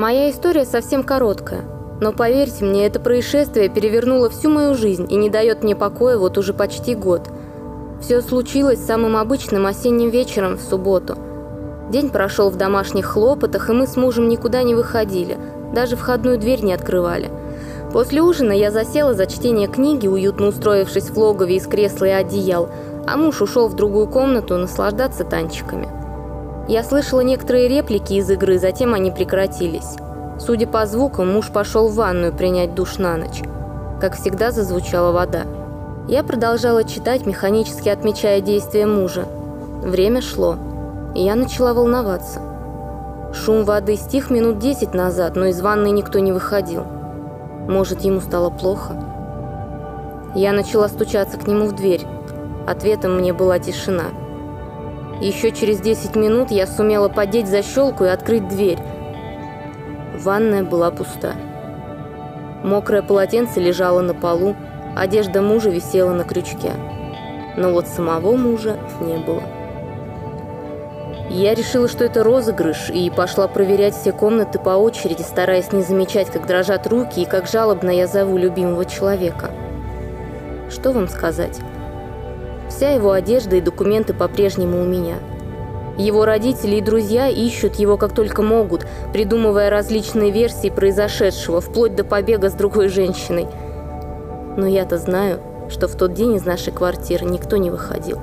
Моя история совсем короткая, но поверьте мне, это происшествие перевернуло всю мою жизнь и не дает мне покоя вот уже почти год. Все случилось самым обычным осенним вечером в субботу. День прошел в домашних хлопотах, и мы с мужем никуда не выходили, даже входную дверь не открывали. После ужина я засела за чтение книги, уютно устроившись в логове из кресла и одеял, а муж ушел в другую комнату наслаждаться танчиками. Я слышала некоторые реплики из игры, затем они прекратились. Судя по звукам, муж пошел в ванную принять душ на ночь. Как всегда, зазвучала вода. Я продолжала читать, механически отмечая действия мужа. Время шло, и я начала волноваться. Шум воды стих минут десять назад, но из ванной никто не выходил. Может, ему стало плохо? Я начала стучаться к нему в дверь. Ответом мне была тишина. Еще через 10 минут я сумела подеть защелку и открыть дверь. Ванная была пуста. Мокрое полотенце лежало на полу, одежда мужа висела на крючке. Но вот самого мужа не было. Я решила, что это розыгрыш, и пошла проверять все комнаты по очереди, стараясь не замечать, как дрожат руки и как жалобно я зову любимого человека. Что вам сказать? Вся его одежда и документы по-прежнему у меня. Его родители и друзья ищут его как только могут, придумывая различные версии произошедшего, вплоть до побега с другой женщиной. Но я-то знаю, что в тот день из нашей квартиры никто не выходил.